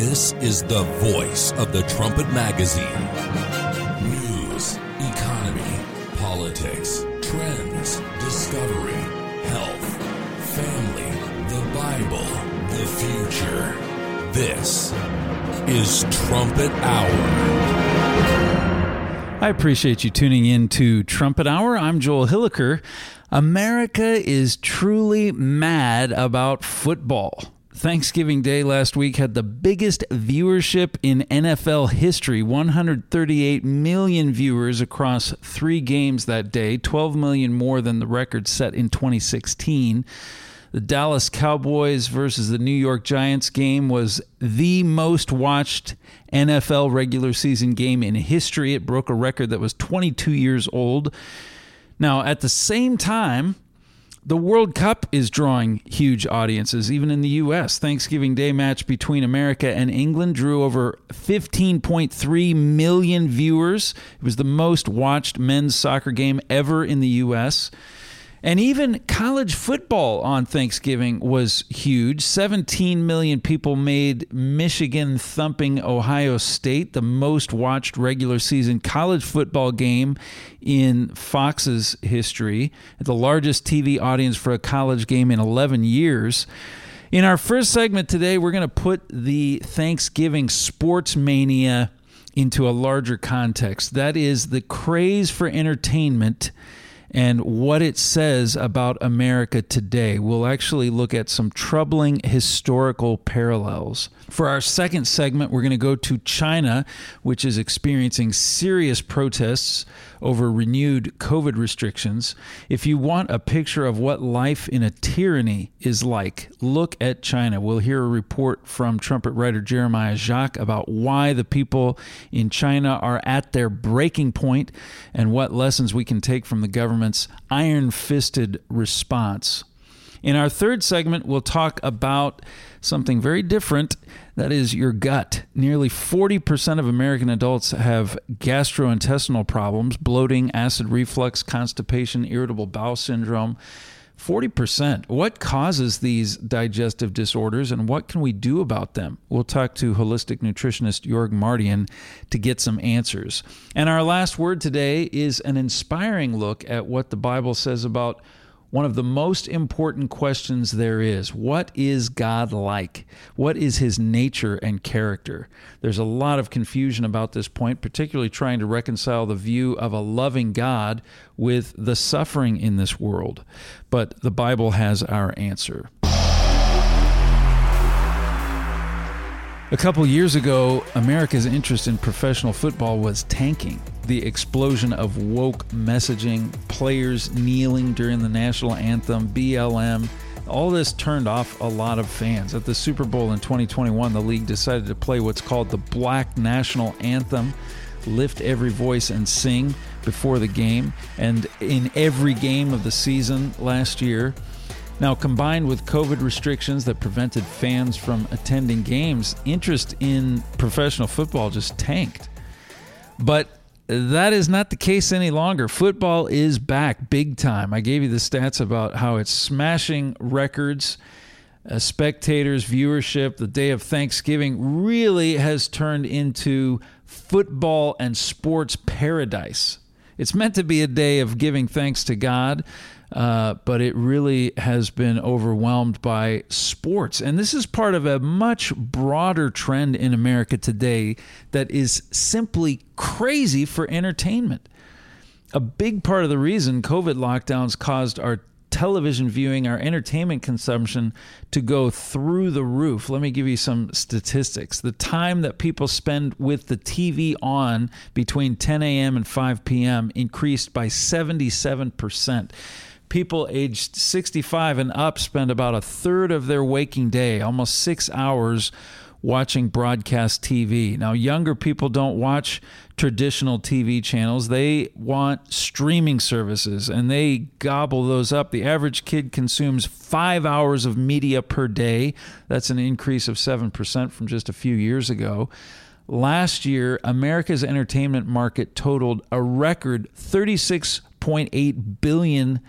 This is the voice of the Trumpet Magazine. News, economy, politics, trends, discovery, health, family, the Bible, the future. This is Trumpet Hour. I appreciate you tuning in to Trumpet Hour. I'm Joel Hilliker. America is truly mad about football. Thanksgiving Day last week had the biggest viewership in NFL history 138 million viewers across three games that day, 12 million more than the record set in 2016. The Dallas Cowboys versus the New York Giants game was the most watched NFL regular season game in history. It broke a record that was 22 years old. Now, at the same time, the World Cup is drawing huge audiences, even in the U.S. Thanksgiving Day match between America and England drew over 15.3 million viewers. It was the most watched men's soccer game ever in the U.S. And even college football on Thanksgiving was huge. 17 million people made Michigan thumping Ohio State the most watched regular season college football game in Fox's history, the largest TV audience for a college game in 11 years. In our first segment today, we're going to put the Thanksgiving sports mania into a larger context. That is the craze for entertainment and what it says about America today. We'll actually look at some troubling historical parallels. For our second segment, we're going to go to China, which is experiencing serious protests over renewed COVID restrictions. If you want a picture of what life in a tyranny is like, look at China. We'll hear a report from trumpet writer Jeremiah Jacques about why the people in China are at their breaking point and what lessons we can take from the government's iron fisted response. In our third segment, we'll talk about something very different that is your gut. Nearly 40% of American adults have gastrointestinal problems, bloating, acid reflux, constipation, irritable bowel syndrome. 40%. What causes these digestive disorders and what can we do about them? We'll talk to holistic nutritionist Jorg Mardian to get some answers. And our last word today is an inspiring look at what the Bible says about one of the most important questions there is what is God like? What is his nature and character? There's a lot of confusion about this point, particularly trying to reconcile the view of a loving God with the suffering in this world. But the Bible has our answer. A couple years ago, America's interest in professional football was tanking. The explosion of woke messaging, players kneeling during the national anthem, BLM, all this turned off a lot of fans. At the Super Bowl in 2021, the league decided to play what's called the Black National Anthem, lift every voice and sing before the game. And in every game of the season last year, now, combined with COVID restrictions that prevented fans from attending games, interest in professional football just tanked. But that is not the case any longer. Football is back big time. I gave you the stats about how it's smashing records. Uh, spectators, viewership, the day of Thanksgiving really has turned into football and sports paradise. It's meant to be a day of giving thanks to God, uh, but it really has been overwhelmed by sports. And this is part of a much broader trend in America today that is simply crazy for entertainment. A big part of the reason COVID lockdowns caused our television viewing, our entertainment consumption to go through the roof. Let me give you some statistics. The time that people spend with the TV on between 10 a.m. and 5 p.m. increased by 77% people aged 65 and up spend about a third of their waking day, almost six hours, watching broadcast TV. Now, younger people don't watch traditional TV channels, they want streaming services and they gobble those up. The average kid consumes five hours of media per day. That's an increase of 7% from just a few years ago. Last year, America's entertainment market totaled a record 36.8 billion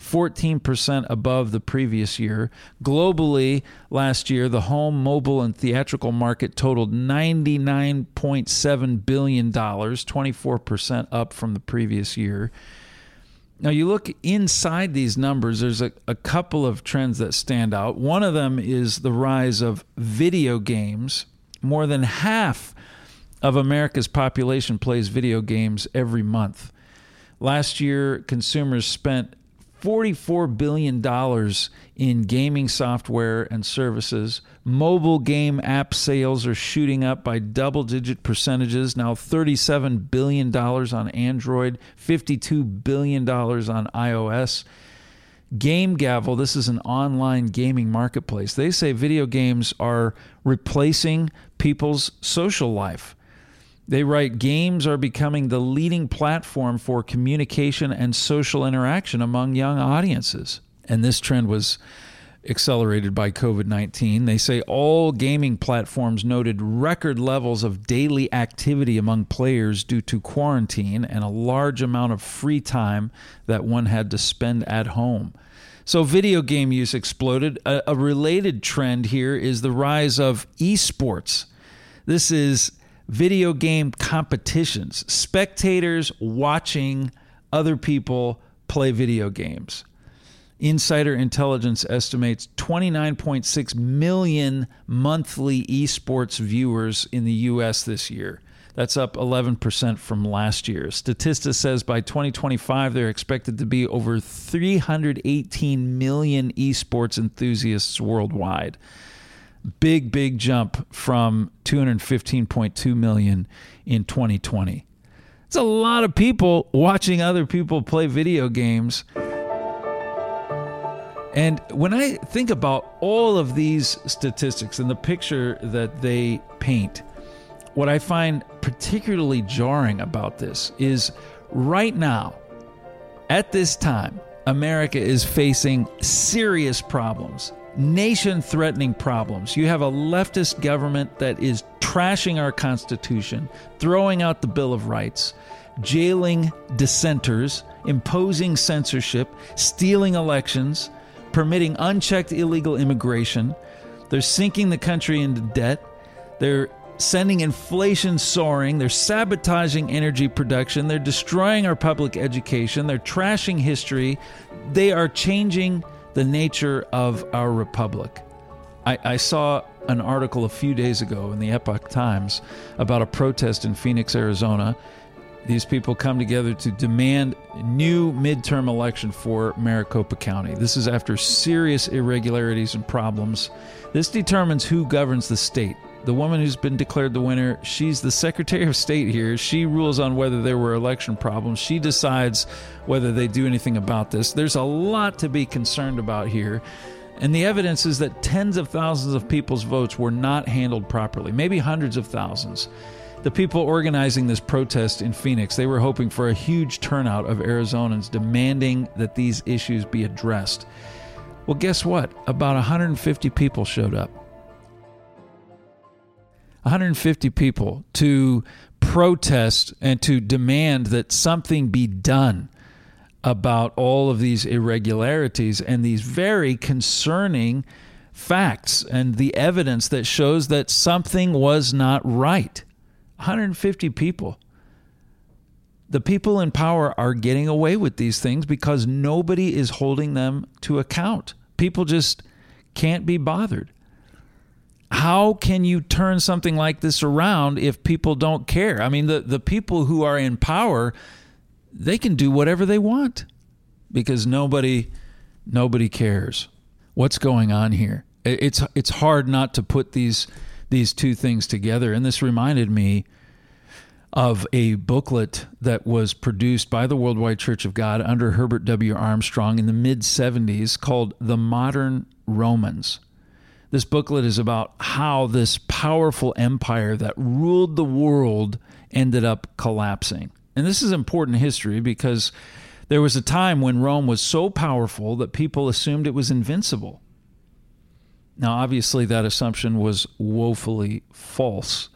14% above the previous year. Globally, last year, the home, mobile, and theatrical market totaled $99.7 billion, 24% up from the previous year. Now, you look inside these numbers, there's a, a couple of trends that stand out. One of them is the rise of video games. More than half of America's population plays video games every month. Last year, consumers spent $44 billion in gaming software and services. Mobile game app sales are shooting up by double digit percentages, now $37 billion on Android, $52 billion on iOS. Game Gavel, this is an online gaming marketplace. They say video games are replacing people's social life. They write games are becoming the leading platform for communication and social interaction among young audiences. And this trend was accelerated by COVID 19. They say all gaming platforms noted record levels of daily activity among players due to quarantine and a large amount of free time that one had to spend at home. So, video game use exploded. A, a related trend here is the rise of esports. This is video game competitions, spectators watching other people play video games. Insider Intelligence estimates 29.6 million monthly esports viewers in the U.S. this year. That's up 11% from last year. Statista says by 2025, they're expected to be over 318 million esports enthusiasts worldwide big big jump from 215.2 million in 2020 it's a lot of people watching other people play video games. And when i think about all of these statistics and the picture that they paint what i find particularly jarring about this is right now at this time america is facing serious problems nation threatening problems. You have a leftist government that is trashing our Constitution, throwing out the Bill of Rights, jailing dissenters, imposing censorship, stealing elections, permitting unchecked illegal immigration. They're sinking the country into debt. They're sending inflation soaring. They're sabotaging energy production. They're destroying our public education. They're trashing history. They are changing the nature of our republic. I, I, saw an article a few days ago in the Epoch Times about a protest in Phoenix, Arizona. These people come together to demand new midterm election for Maricopa County. This is after serious irregularities and problems. This determines who governs the state the woman who's been declared the winner, she's the Secretary of State here. She rules on whether there were election problems. She decides whether they do anything about this. There's a lot to be concerned about here. And the evidence is that tens of thousands of people's votes were not handled properly, maybe hundreds of thousands. The people organizing this protest in Phoenix, they were hoping for a huge turnout of Arizonans demanding that these issues be addressed. Well, guess what? About 150 people showed up. 150 people to protest and to demand that something be done about all of these irregularities and these very concerning facts and the evidence that shows that something was not right. 150 people. The people in power are getting away with these things because nobody is holding them to account. People just can't be bothered how can you turn something like this around if people don't care? I mean, the, the people who are in power, they can do whatever they want because nobody nobody cares. What's going on here? It's it's hard not to put these these two things together. And this reminded me of a booklet that was produced by the Worldwide Church of God under Herbert W. Armstrong in the mid 70s called The Modern Romans. This booklet is about how this powerful empire that ruled the world ended up collapsing. And this is important history because there was a time when Rome was so powerful that people assumed it was invincible. Now, obviously, that assumption was woefully false.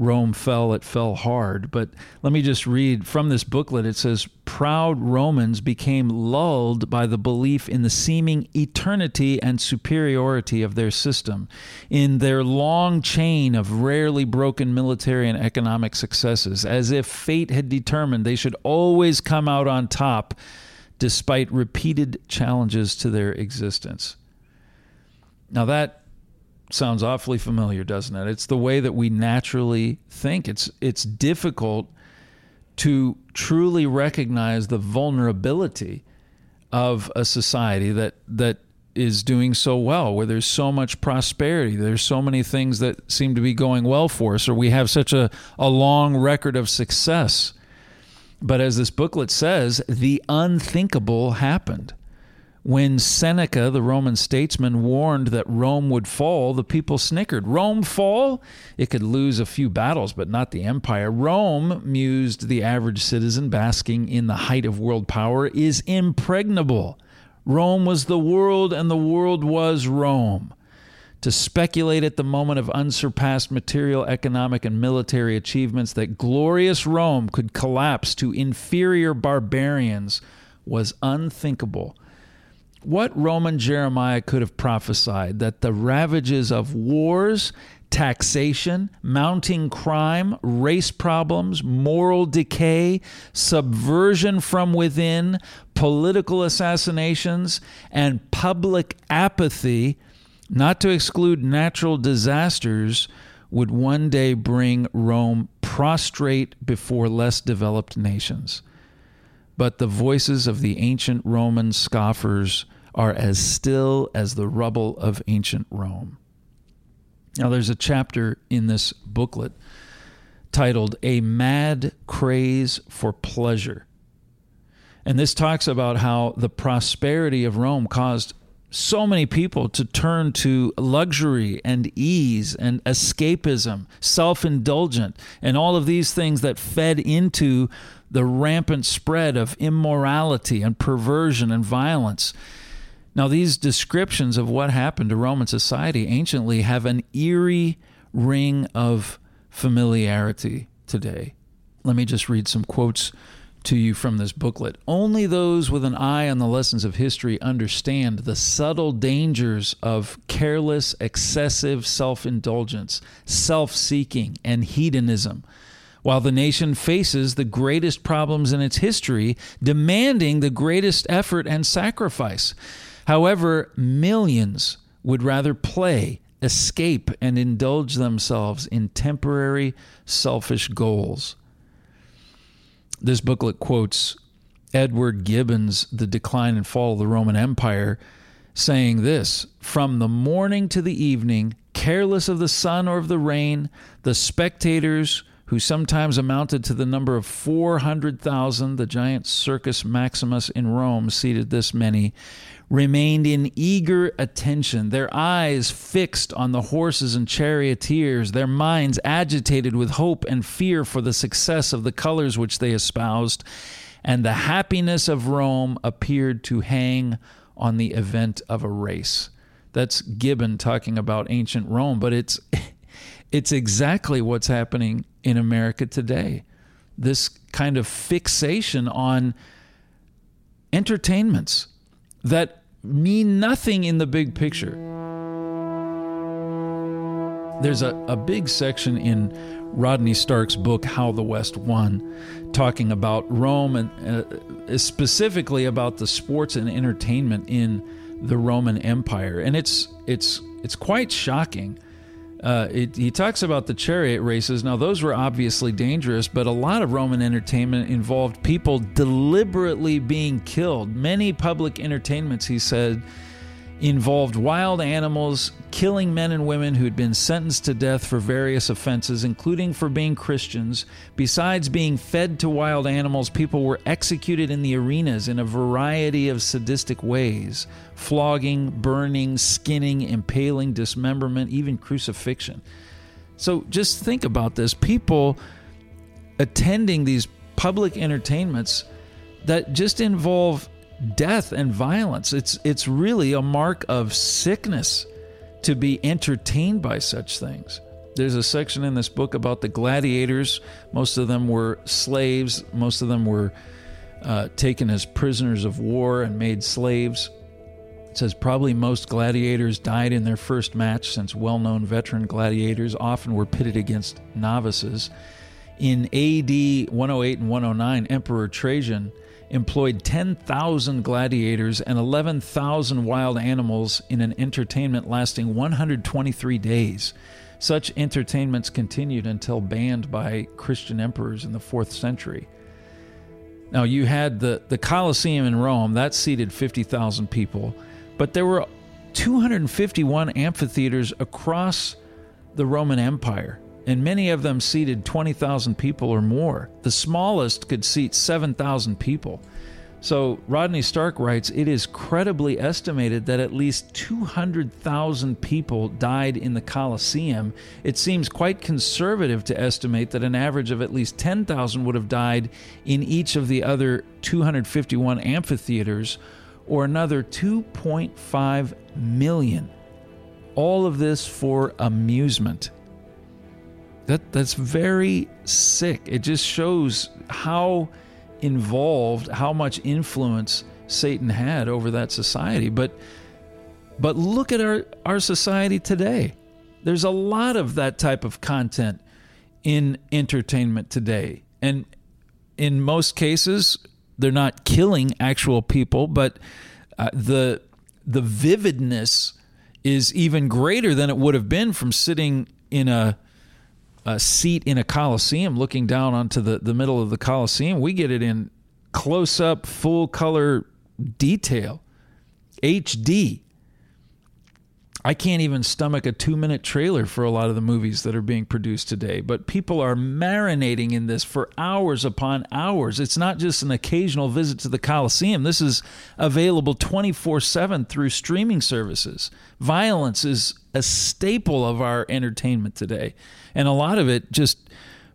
Rome fell, it fell hard. But let me just read from this booklet. It says, Proud Romans became lulled by the belief in the seeming eternity and superiority of their system, in their long chain of rarely broken military and economic successes, as if fate had determined they should always come out on top despite repeated challenges to their existence. Now, that sounds awfully familiar, doesn't it? It's the way that we naturally think. It's it's difficult to truly recognize the vulnerability of a society that that is doing so well, where there's so much prosperity, there's so many things that seem to be going well for us, or we have such a, a long record of success. But as this booklet says, the unthinkable happened. When Seneca, the Roman statesman, warned that Rome would fall, the people snickered. Rome fall? It could lose a few battles, but not the empire. Rome, mused the average citizen basking in the height of world power, is impregnable. Rome was the world, and the world was Rome. To speculate at the moment of unsurpassed material, economic, and military achievements that glorious Rome could collapse to inferior barbarians was unthinkable what Roman Jeremiah could have prophesied that the ravages of wars, taxation, mounting crime, race problems, moral decay, subversion from within, political assassinations, and public apathy, not to exclude natural disasters, would one day bring Rome prostrate before less developed nations but the voices of the ancient Roman scoffers are as still as the rubble of ancient Rome. Now, there's a chapter in this booklet titled A Mad Craze for Pleasure. And this talks about how the prosperity of Rome caused so many people to turn to luxury and ease and escapism, self indulgent, and all of these things that fed into the rampant spread of immorality and perversion and violence. Now, these descriptions of what happened to Roman society anciently have an eerie ring of familiarity today. Let me just read some quotes to you from this booklet. Only those with an eye on the lessons of history understand the subtle dangers of careless, excessive self indulgence, self seeking, and hedonism while the nation faces the greatest problems in its history, demanding the greatest effort and sacrifice. However, millions would rather play, escape, and indulge themselves in temporary selfish goals. This booklet quotes Edward Gibbon's The Decline and Fall of the Roman Empire, saying this From the morning to the evening, careless of the sun or of the rain, the spectators who sometimes amounted to the number of 400,000, the giant Circus Maximus in Rome seated this many, remained in eager attention, their eyes fixed on the horses and charioteers, their minds agitated with hope and fear for the success of the colors which they espoused, and the happiness of Rome appeared to hang on the event of a race. That's Gibbon talking about ancient Rome, but it's it's exactly what's happening in America today. This kind of fixation on entertainments that mean nothing in the big picture. There's a, a big section in Rodney Stark's book, How the West Won, talking about Rome and uh, specifically about the sports and entertainment in the Roman Empire. And it's, it's, it's quite shocking uh, it, he talks about the chariot races. Now, those were obviously dangerous, but a lot of Roman entertainment involved people deliberately being killed. Many public entertainments, he said, involved wild animals killing men and women who had been sentenced to death for various offenses, including for being Christians. Besides being fed to wild animals, people were executed in the arenas in a variety of sadistic ways flogging, burning, skinning, impaling, dismemberment, even crucifixion. So just think about this people attending these public entertainments that just involve death and violence. It's it's really a mark of sickness to be entertained by such things. There's a section in this book about the gladiators. Most of them were slaves, most of them were uh, taken as prisoners of war and made slaves. It says probably most gladiators died in their first match, since well known veteran gladiators often were pitted against novices. In AD 108 and 109, Emperor Trajan employed 10,000 gladiators and 11,000 wild animals in an entertainment lasting 123 days. Such entertainments continued until banned by Christian emperors in the 4th century. Now, you had the, the Colosseum in Rome, that seated 50,000 people, but there were 251 amphitheaters across the Roman Empire, and many of them seated 20,000 people or more. The smallest could seat 7,000 people. So Rodney Stark writes it is credibly estimated that at least 200,000 people died in the Colosseum. It seems quite conservative to estimate that an average of at least 10,000 would have died in each of the other 251 amphitheaters, or another 2.5 million. All of this for amusement. That, that's very sick. It just shows how involved, how much influence Satan had over that society. But but look at our, our society today. There's a lot of that type of content in entertainment today. And in most cases, they're not killing actual people, but uh, the the vividness is even greater than it would have been from sitting in a a seat in a coliseum looking down onto the, the middle of the coliseum we get it in close up full color detail. Hd I can't even stomach a two minute trailer for a lot of the movies that are being produced today, but people are marinating in this for hours upon hours. It's not just an occasional visit to the Coliseum, this is available 24 7 through streaming services. Violence is a staple of our entertainment today, and a lot of it just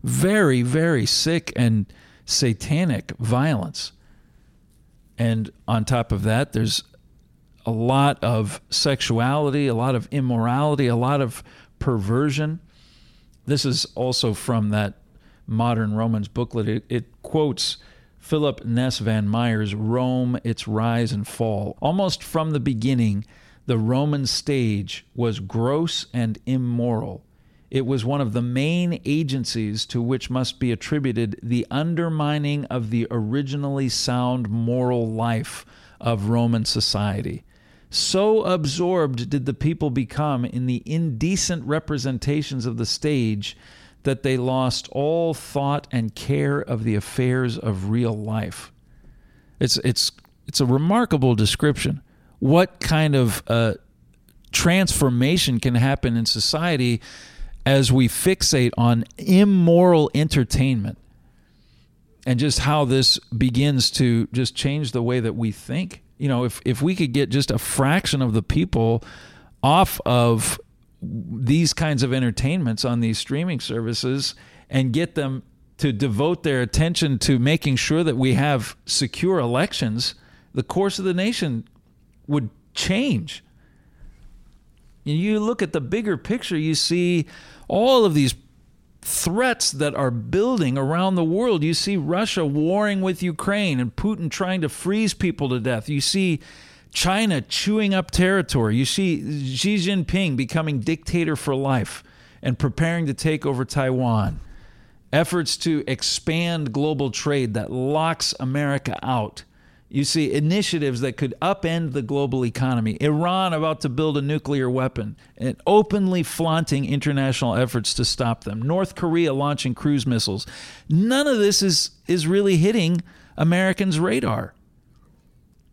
very, very sick and satanic violence. And on top of that, there's a lot of sexuality, a lot of immorality, a lot of perversion. This is also from that modern Romans booklet. It, it quotes Philip Ness Van Meyer's Rome, Its Rise and Fall. Almost from the beginning, the Roman stage was gross and immoral. It was one of the main agencies to which must be attributed the undermining of the originally sound moral life of Roman society. So absorbed did the people become in the indecent representations of the stage that they lost all thought and care of the affairs of real life. It's it's it's a remarkable description. What kind of uh, transformation can happen in society as we fixate on immoral entertainment, and just how this begins to just change the way that we think? You know, if if we could get just a fraction of the people off of these kinds of entertainments on these streaming services and get them to devote their attention to making sure that we have secure elections, the course of the nation would change. You look at the bigger picture, you see all of these threats that are building around the world. You see Russia warring with Ukraine and Putin trying to freeze people to death. You see China chewing up territory. You see Xi Jinping becoming dictator for life and preparing to take over Taiwan. Efforts to expand global trade that locks America out. You see initiatives that could upend the global economy. Iran about to build a nuclear weapon and openly flaunting international efforts to stop them. North Korea launching cruise missiles. None of this is, is really hitting Americans' radar.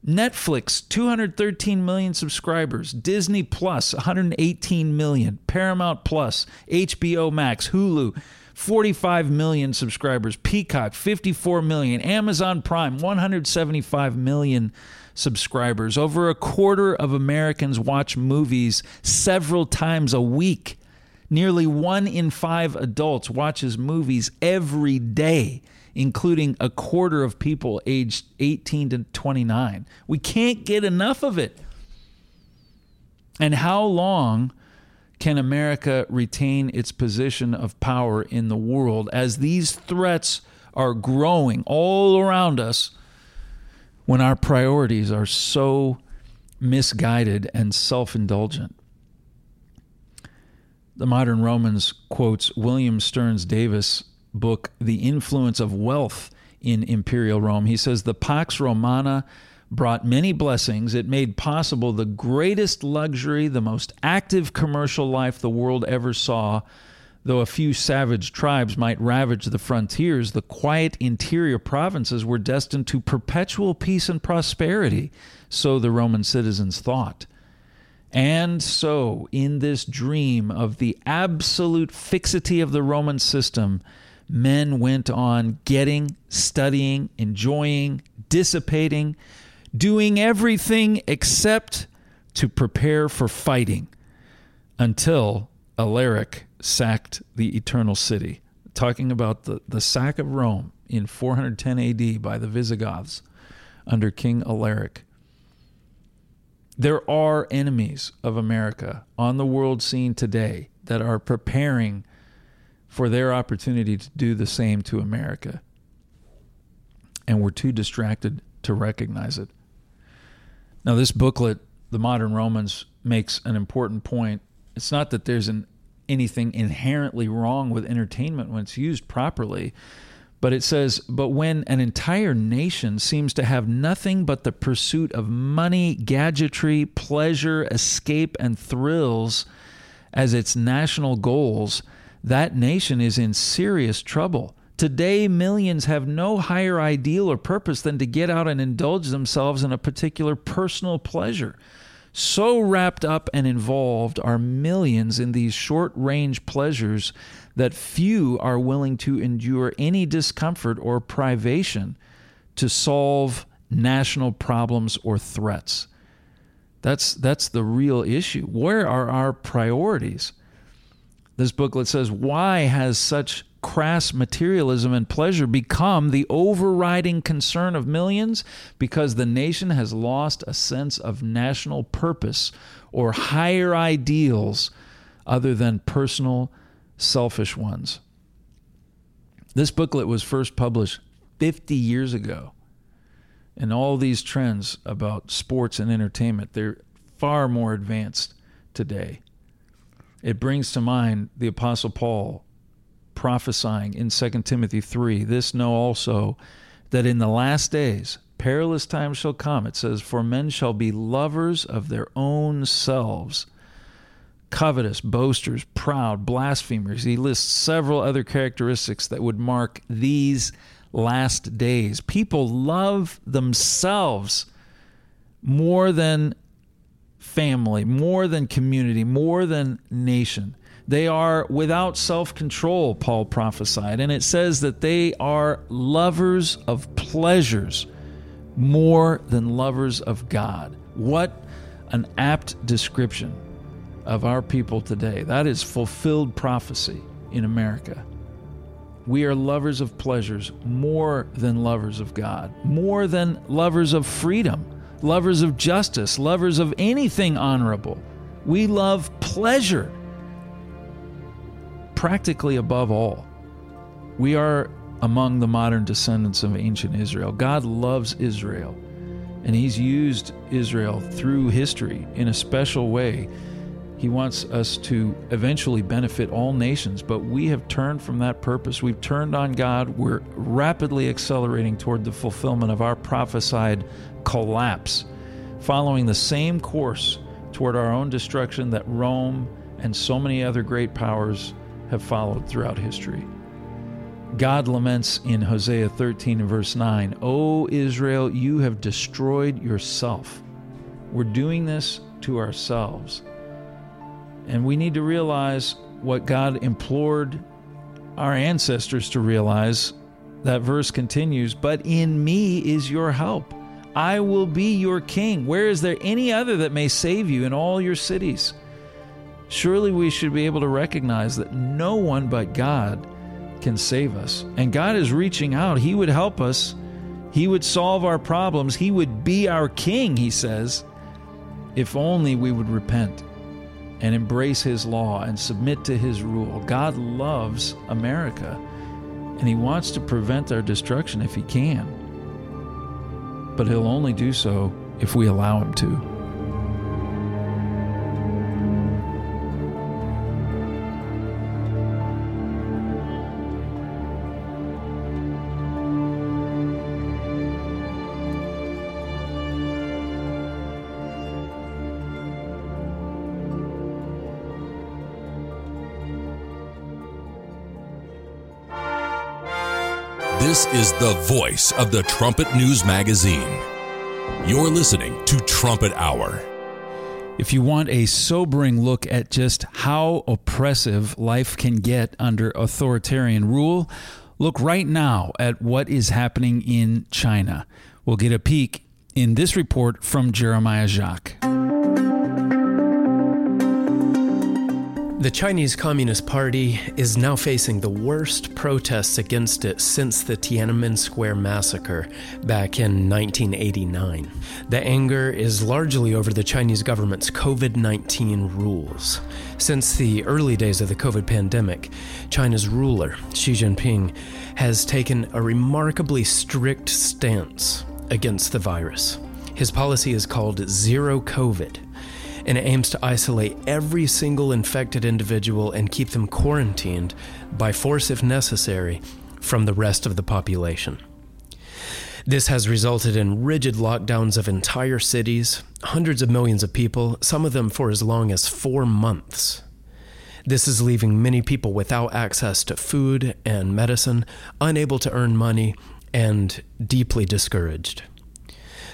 Netflix, 213 million subscribers. Disney Plus, 118 million. Paramount Plus, HBO Max, Hulu, 45 million subscribers. Peacock, 54 million. Amazon Prime, 175 million subscribers. Over a quarter of Americans watch movies several times a week. Nearly one in five adults watches movies every day, including a quarter of people aged 18 to 29. We can't get enough of it. And how long can America retain its position of power in the world as these threats are growing all around us when our priorities are so misguided and self indulgent? The Modern Romans quotes William Stearns Davis' book, The Influence of Wealth in Imperial Rome. He says, The Pax Romana brought many blessings. It made possible the greatest luxury, the most active commercial life the world ever saw. Though a few savage tribes might ravage the frontiers, the quiet interior provinces were destined to perpetual peace and prosperity, so the Roman citizens thought. And so, in this dream of the absolute fixity of the Roman system, men went on getting, studying, enjoying, dissipating, doing everything except to prepare for fighting until Alaric sacked the eternal city. Talking about the, the sack of Rome in 410 AD by the Visigoths under King Alaric. There are enemies of America on the world scene today that are preparing for their opportunity to do the same to America. And we're too distracted to recognize it. Now, this booklet, The Modern Romans, makes an important point. It's not that there's an, anything inherently wrong with entertainment when it's used properly, but it says, but when an entire nation seems to have nothing but the pursuit of money, gadgetry, pleasure, escape, and thrills as its national goals, that nation is in serious trouble. Today, millions have no higher ideal or purpose than to get out and indulge themselves in a particular personal pleasure. So wrapped up and involved are millions in these short range pleasures that few are willing to endure any discomfort or privation to solve national problems or threats. That's, that's the real issue. Where are our priorities? This booklet says, Why has such crass materialism and pleasure become the overriding concern of millions because the nation has lost a sense of national purpose or higher ideals other than personal, selfish ones. This booklet was first published 50 years ago. And all these trends about sports and entertainment, they're far more advanced today. It brings to mind the Apostle Paul prophesying in 2 Timothy 3 this know also that in the last days perilous times shall come. It says, For men shall be lovers of their own selves, covetous, boasters, proud, blasphemers. He lists several other characteristics that would mark these last days. People love themselves more than family, more than community, more than nation. They are without self control, Paul prophesied. And it says that they are lovers of pleasures more than lovers of God. What an apt description of our people today. That is fulfilled prophecy in America. We are lovers of pleasures more than lovers of God, more than lovers of freedom, lovers of justice, lovers of anything honorable. We love pleasure practically above all. We are among the modern descendants of ancient Israel. God loves Israel, and He's used Israel through history in a special way. He wants us to eventually benefit all nations, but we have turned from that purpose. We've turned on God. We're rapidly accelerating toward the fulfillment of our prophesied collapse, following the same course toward our own destruction that Rome and so many other great powers have followed throughout history. God laments in Hosea 13 and verse 9, O Israel, you have destroyed yourself. We're doing this to ourselves. And we need to realize what God implored our ancestors to realize. That verse continues, But in me is your help. I will be your king. Where is there any other that may save you in all your cities? Surely we should be able to recognize that no one but God can save us. And God is reaching out. He would help us, He would solve our problems, He would be our King, He says, if only we would repent and embrace His law and submit to His rule. God loves America, and He wants to prevent our destruction if He can. But He'll only do so if we allow Him to. Is the voice of the Trumpet News Magazine. You're listening to Trumpet Hour. If you want a sobering look at just how oppressive life can get under authoritarian rule, look right now at what is happening in China. We'll get a peek in this report from Jeremiah Jacques. The Chinese Communist Party is now facing the worst protests against it since the Tiananmen Square massacre back in 1989. The anger is largely over the Chinese government's COVID 19 rules. Since the early days of the COVID pandemic, China's ruler, Xi Jinping, has taken a remarkably strict stance against the virus. His policy is called Zero COVID and it aims to isolate every single infected individual and keep them quarantined by force if necessary from the rest of the population. This has resulted in rigid lockdowns of entire cities, hundreds of millions of people, some of them for as long as four months. This is leaving many people without access to food and medicine, unable to earn money, and deeply discouraged.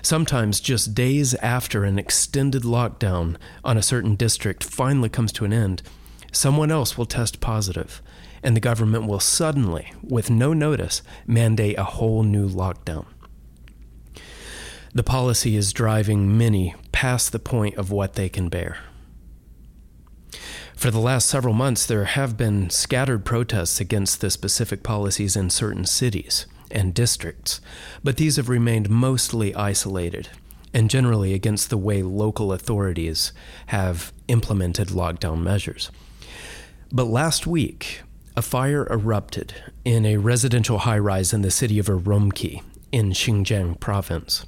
Sometimes, just days after an extended lockdown on a certain district finally comes to an end, someone else will test positive, and the government will suddenly, with no notice, mandate a whole new lockdown. The policy is driving many past the point of what they can bear. For the last several months, there have been scattered protests against the specific policies in certain cities and districts, but these have remained mostly isolated and generally against the way local authorities have implemented lockdown measures. But last week, a fire erupted in a residential high rise in the city of Urumqi in Xinjiang province.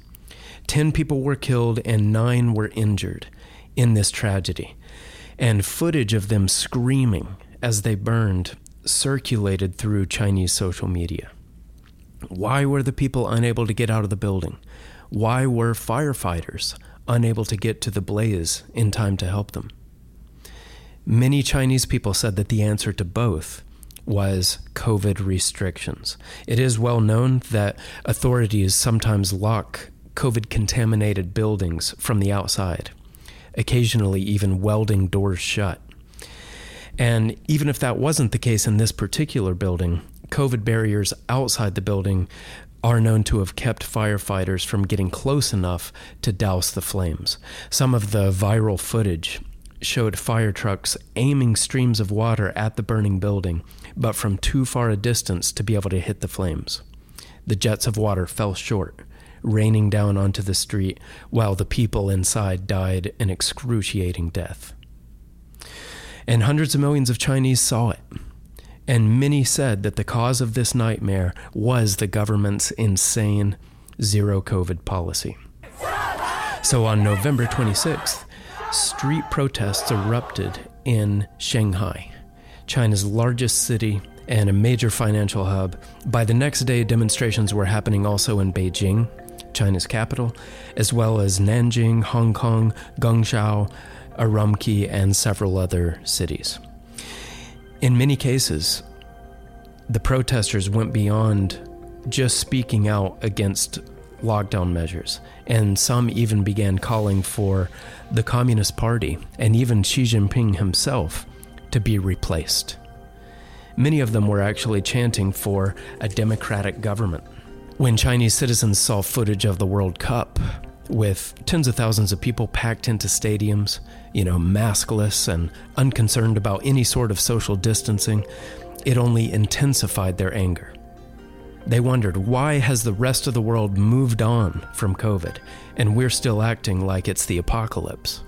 Ten people were killed and nine were injured in this tragedy, and footage of them screaming as they burned circulated through Chinese social media. Why were the people unable to get out of the building? Why were firefighters unable to get to the blaze in time to help them? Many Chinese people said that the answer to both was COVID restrictions. It is well known that authorities sometimes lock COVID contaminated buildings from the outside, occasionally, even welding doors shut. And even if that wasn't the case in this particular building, COVID barriers outside the building are known to have kept firefighters from getting close enough to douse the flames. Some of the viral footage showed fire trucks aiming streams of water at the burning building, but from too far a distance to be able to hit the flames. The jets of water fell short, raining down onto the street, while the people inside died an excruciating death. And hundreds of millions of Chinese saw it and many said that the cause of this nightmare was the government's insane zero COVID policy. So on November 26th, street protests erupted in Shanghai, China's largest city and a major financial hub. By the next day, demonstrations were happening also in Beijing, China's capital, as well as Nanjing, Hong Kong, Guangzhou, Urumqi, and several other cities. In many cases, the protesters went beyond just speaking out against lockdown measures, and some even began calling for the Communist Party and even Xi Jinping himself to be replaced. Many of them were actually chanting for a democratic government. When Chinese citizens saw footage of the World Cup, with tens of thousands of people packed into stadiums, you know, maskless and unconcerned about any sort of social distancing, it only intensified their anger. They wondered why has the rest of the world moved on from COVID and we're still acting like it's the apocalypse?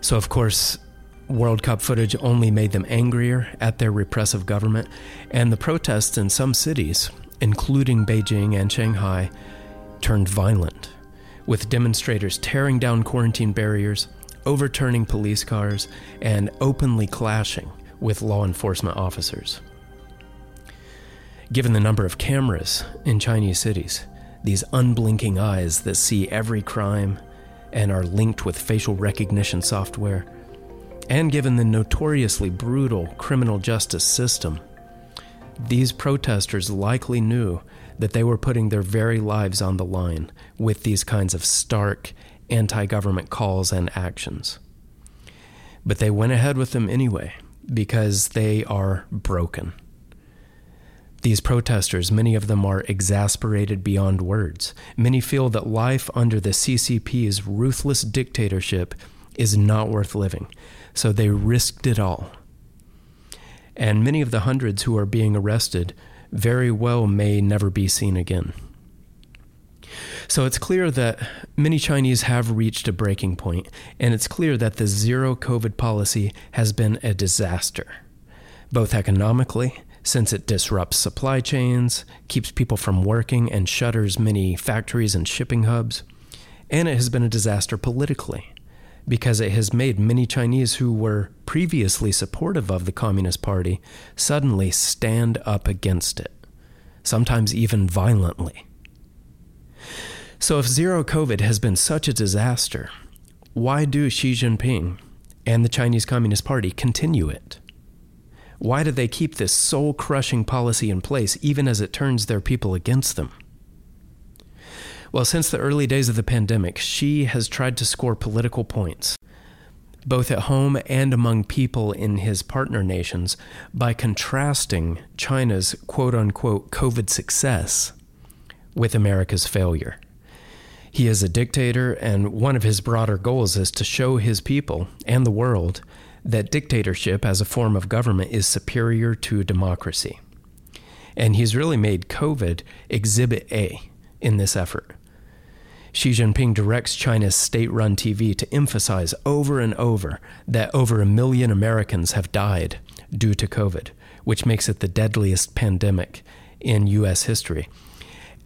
So, of course, World Cup footage only made them angrier at their repressive government, and the protests in some cities, including Beijing and Shanghai, turned violent, with demonstrators tearing down quarantine barriers, overturning police cars, and openly clashing with law enforcement officers. Given the number of cameras in Chinese cities, these unblinking eyes that see every crime and are linked with facial recognition software, and given the notoriously brutal criminal justice system, these protesters likely knew that they were putting their very lives on the line with these kinds of stark anti government calls and actions. But they went ahead with them anyway because they are broken. These protesters, many of them are exasperated beyond words. Many feel that life under the CCP's ruthless dictatorship is not worth living, so they risked it all. And many of the hundreds who are being arrested very well may never be seen again. So it's clear that many Chinese have reached a breaking point, and it's clear that the zero COVID policy has been a disaster, both economically since it disrupts supply chains, keeps people from working, and shutters many factories and shipping hubs. And it has been a disaster politically, because it has made many Chinese who were previously supportive of the Communist Party suddenly stand up against it, sometimes even violently. So, if zero COVID has been such a disaster, why do Xi Jinping and the Chinese Communist Party continue it? Why do they keep this soul crushing policy in place even as it turns their people against them? Well, since the early days of the pandemic, Xi has tried to score political points, both at home and among people in his partner nations, by contrasting China's quote unquote COVID success with America's failure. He is a dictator, and one of his broader goals is to show his people and the world that dictatorship as a form of government is superior to democracy. And he's really made COVID exhibit A in this effort. Xi Jinping directs China's state run TV to emphasize over and over that over a million Americans have died due to COVID, which makes it the deadliest pandemic in U.S. history.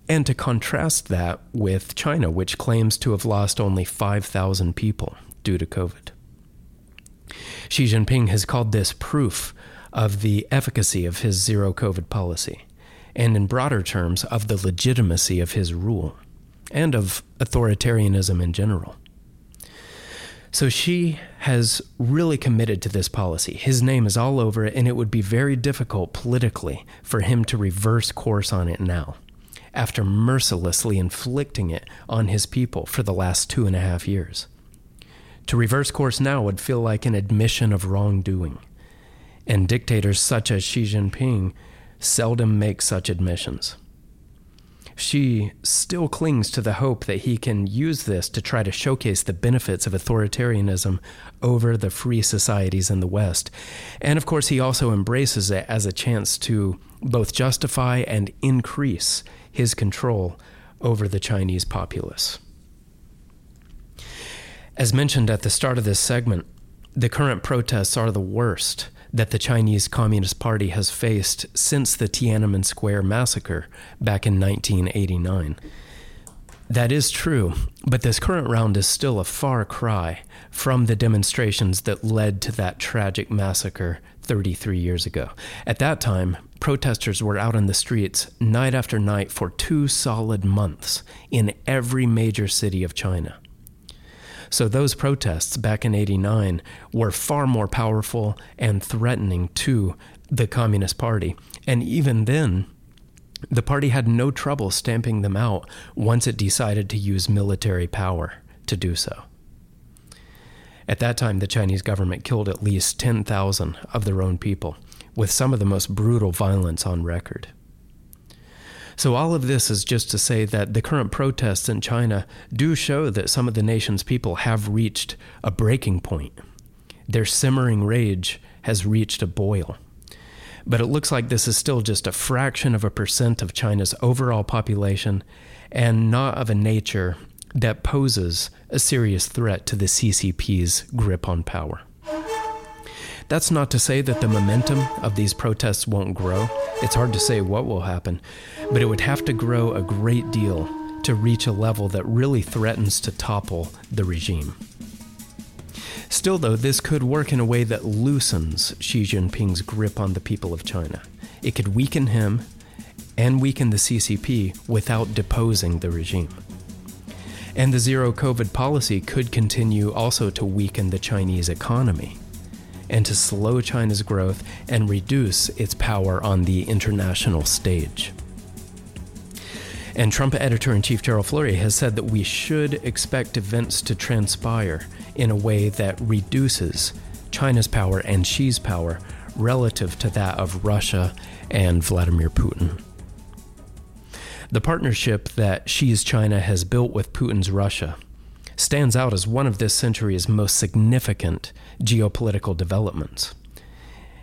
And to contrast that with China, which claims to have lost only 5,000 people due to COVID. Xi Jinping has called this proof of the efficacy of his zero COVID policy, and in broader terms, of the legitimacy of his rule, and of authoritarianism in general. So Xi has really committed to this policy. His name is all over it, and it would be very difficult politically for him to reverse course on it now, after mercilessly inflicting it on his people for the last two and a half years. To reverse course now would feel like an admission of wrongdoing. And dictators such as Xi Jinping seldom make such admissions. Xi still clings to the hope that he can use this to try to showcase the benefits of authoritarianism over the free societies in the West. And of course, he also embraces it as a chance to both justify and increase his control over the Chinese populace. As mentioned at the start of this segment, the current protests are the worst that the Chinese Communist Party has faced since the Tiananmen Square massacre back in 1989. That is true, but this current round is still a far cry from the demonstrations that led to that tragic massacre 33 years ago. At that time, protesters were out on the streets night after night for two solid months in every major city of China. So those protests back in 89 were far more powerful and threatening to the Communist Party. And even then, the party had no trouble stamping them out once it decided to use military power to do so. At that time, the Chinese government killed at least 10,000 of their own people, with some of the most brutal violence on record. So, all of this is just to say that the current protests in China do show that some of the nation's people have reached a breaking point. Their simmering rage has reached a boil. But it looks like this is still just a fraction of a percent of China's overall population and not of a nature that poses a serious threat to the CCP's grip on power. That's not to say that the momentum of these protests won't grow. It's hard to say what will happen, but it would have to grow a great deal to reach a level that really threatens to topple the regime. Still, though, this could work in a way that loosens Xi Jinping's grip on the people of China. It could weaken him and weaken the CCP without deposing the regime. And the zero COVID policy could continue also to weaken the Chinese economy and to slow China's growth and reduce its power on the international stage. And Trumpet editor in chief Gerald Flurry has said that we should expect events to transpire in a way that reduces China's power and Xi's power relative to that of Russia and Vladimir Putin. The partnership that Xi's China has built with Putin's Russia stands out as one of this century's most significant geopolitical developments.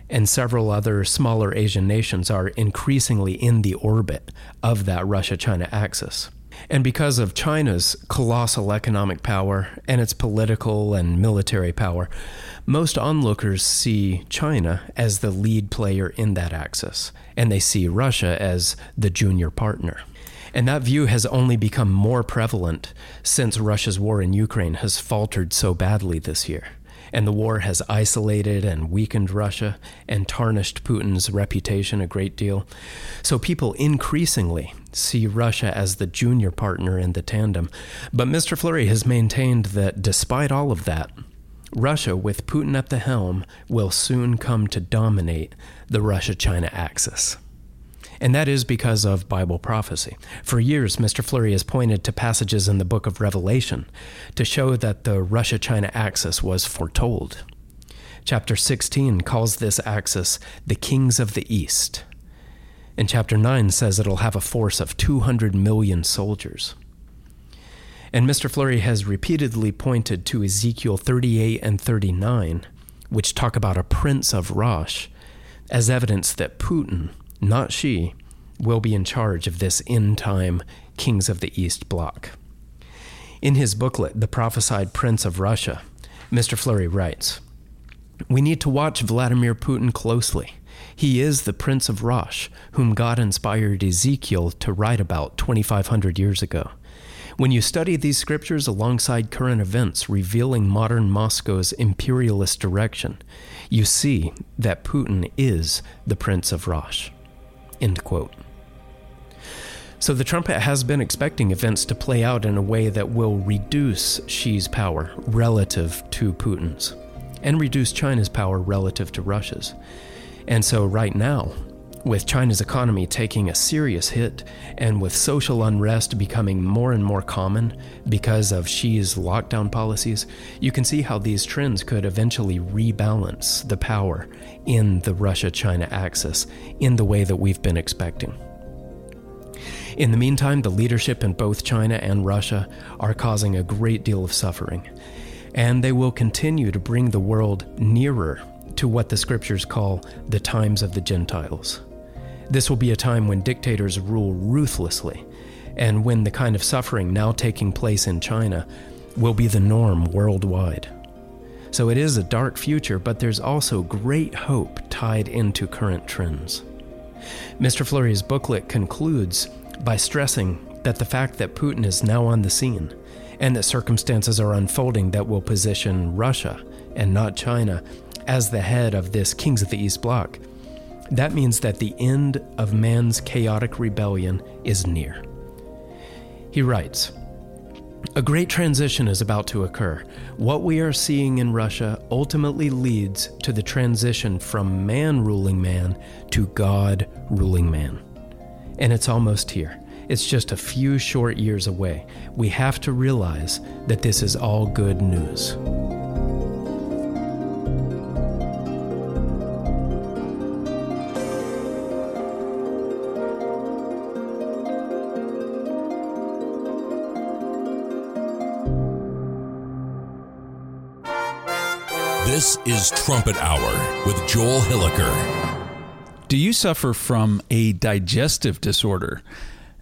And several other smaller Asian nations are increasingly in the orbit of that Russia China axis. And because of China's colossal economic power and its political and military power, most onlookers see China as the lead player in that axis, and they see Russia as the junior partner. And that view has only become more prevalent since Russia's war in Ukraine has faltered so badly this year. And the war has isolated and weakened Russia and tarnished Putin's reputation a great deal. So people increasingly see Russia as the junior partner in the tandem. But Mr. Flurry has maintained that despite all of that, Russia, with Putin at the helm, will soon come to dominate the Russia China axis and that is because of Bible prophecy. For years, Mr. Flurry has pointed to passages in the book of Revelation to show that the Russia China axis was foretold. Chapter 16 calls this axis the kings of the east. And chapter 9 says it'll have a force of 200 million soldiers. And Mr. Flurry has repeatedly pointed to Ezekiel 38 and 39, which talk about a prince of Rosh, as evidence that Putin not Xi, will be in charge of this end time Kings of the East bloc. In his booklet, The Prophesied Prince of Russia, Mr. Flurry writes We need to watch Vladimir Putin closely. He is the Prince of Rosh, whom God inspired Ezekiel to write about 2,500 years ago. When you study these scriptures alongside current events revealing modern Moscow's imperialist direction, you see that Putin is the Prince of Rosh. End quote. So the trumpet has been expecting events to play out in a way that will reduce Xi's power relative to Putin's, and reduce China's power relative to Russia's. And so, right now, with China's economy taking a serious hit and with social unrest becoming more and more common because of Xi's lockdown policies, you can see how these trends could eventually rebalance the power in the Russia China axis in the way that we've been expecting. In the meantime, the leadership in both China and Russia are causing a great deal of suffering, and they will continue to bring the world nearer to what the scriptures call the times of the Gentiles. This will be a time when dictators rule ruthlessly, and when the kind of suffering now taking place in China will be the norm worldwide. So it is a dark future, but there's also great hope tied into current trends. Mr. Flurry's booklet concludes by stressing that the fact that Putin is now on the scene and that circumstances are unfolding that will position Russia and not China as the head of this Kings of the East bloc that means that the end of man's chaotic rebellion is near. He writes A great transition is about to occur. What we are seeing in Russia ultimately leads to the transition from man ruling man to God ruling man. And it's almost here. It's just a few short years away. We have to realize that this is all good news. This is Trumpet Hour with Joel Hilliker. Do you suffer from a digestive disorder?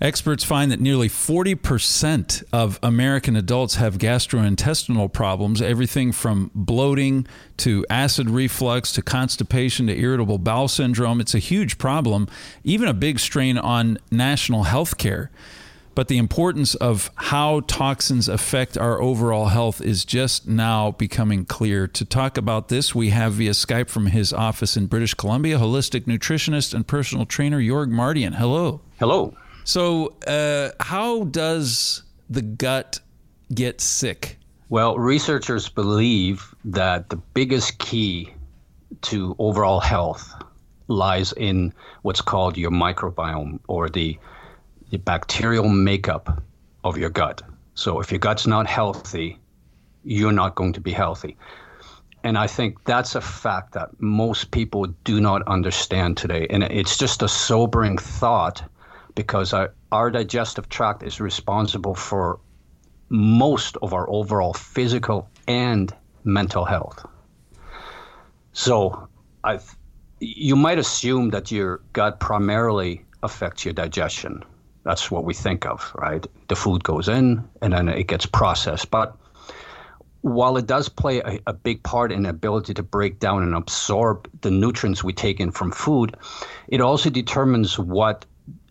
Experts find that nearly 40% of American adults have gastrointestinal problems, everything from bloating to acid reflux to constipation to irritable bowel syndrome. It's a huge problem, even a big strain on national health care. But the importance of how toxins affect our overall health is just now becoming clear. To talk about this, we have via Skype from his office in British Columbia, holistic nutritionist and personal trainer Jorg Mardian. Hello. Hello. So, uh, how does the gut get sick? Well, researchers believe that the biggest key to overall health lies in what's called your microbiome or the, the bacterial makeup of your gut. So, if your gut's not healthy, you're not going to be healthy. And I think that's a fact that most people do not understand today. And it's just a sobering thought because our, our digestive tract is responsible for most of our overall physical and mental health. So, i you might assume that your gut primarily affects your digestion. That's what we think of, right? The food goes in and then it gets processed. But while it does play a, a, big part in the ability to break down and absorb the nutrients we take in from food, it also determines what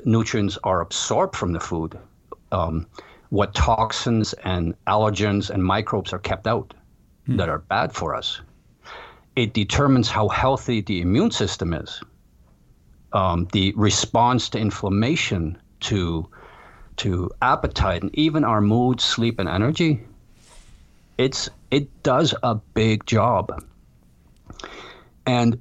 nutrients are absorbed from the food, um, what toxins and allergens and microbes are kept out hmm. that are bad for us. It determines how healthy the immune system is, um, the response to inflammation, to to appetite, and even our mood, sleep, and energy. It's it does a big job. And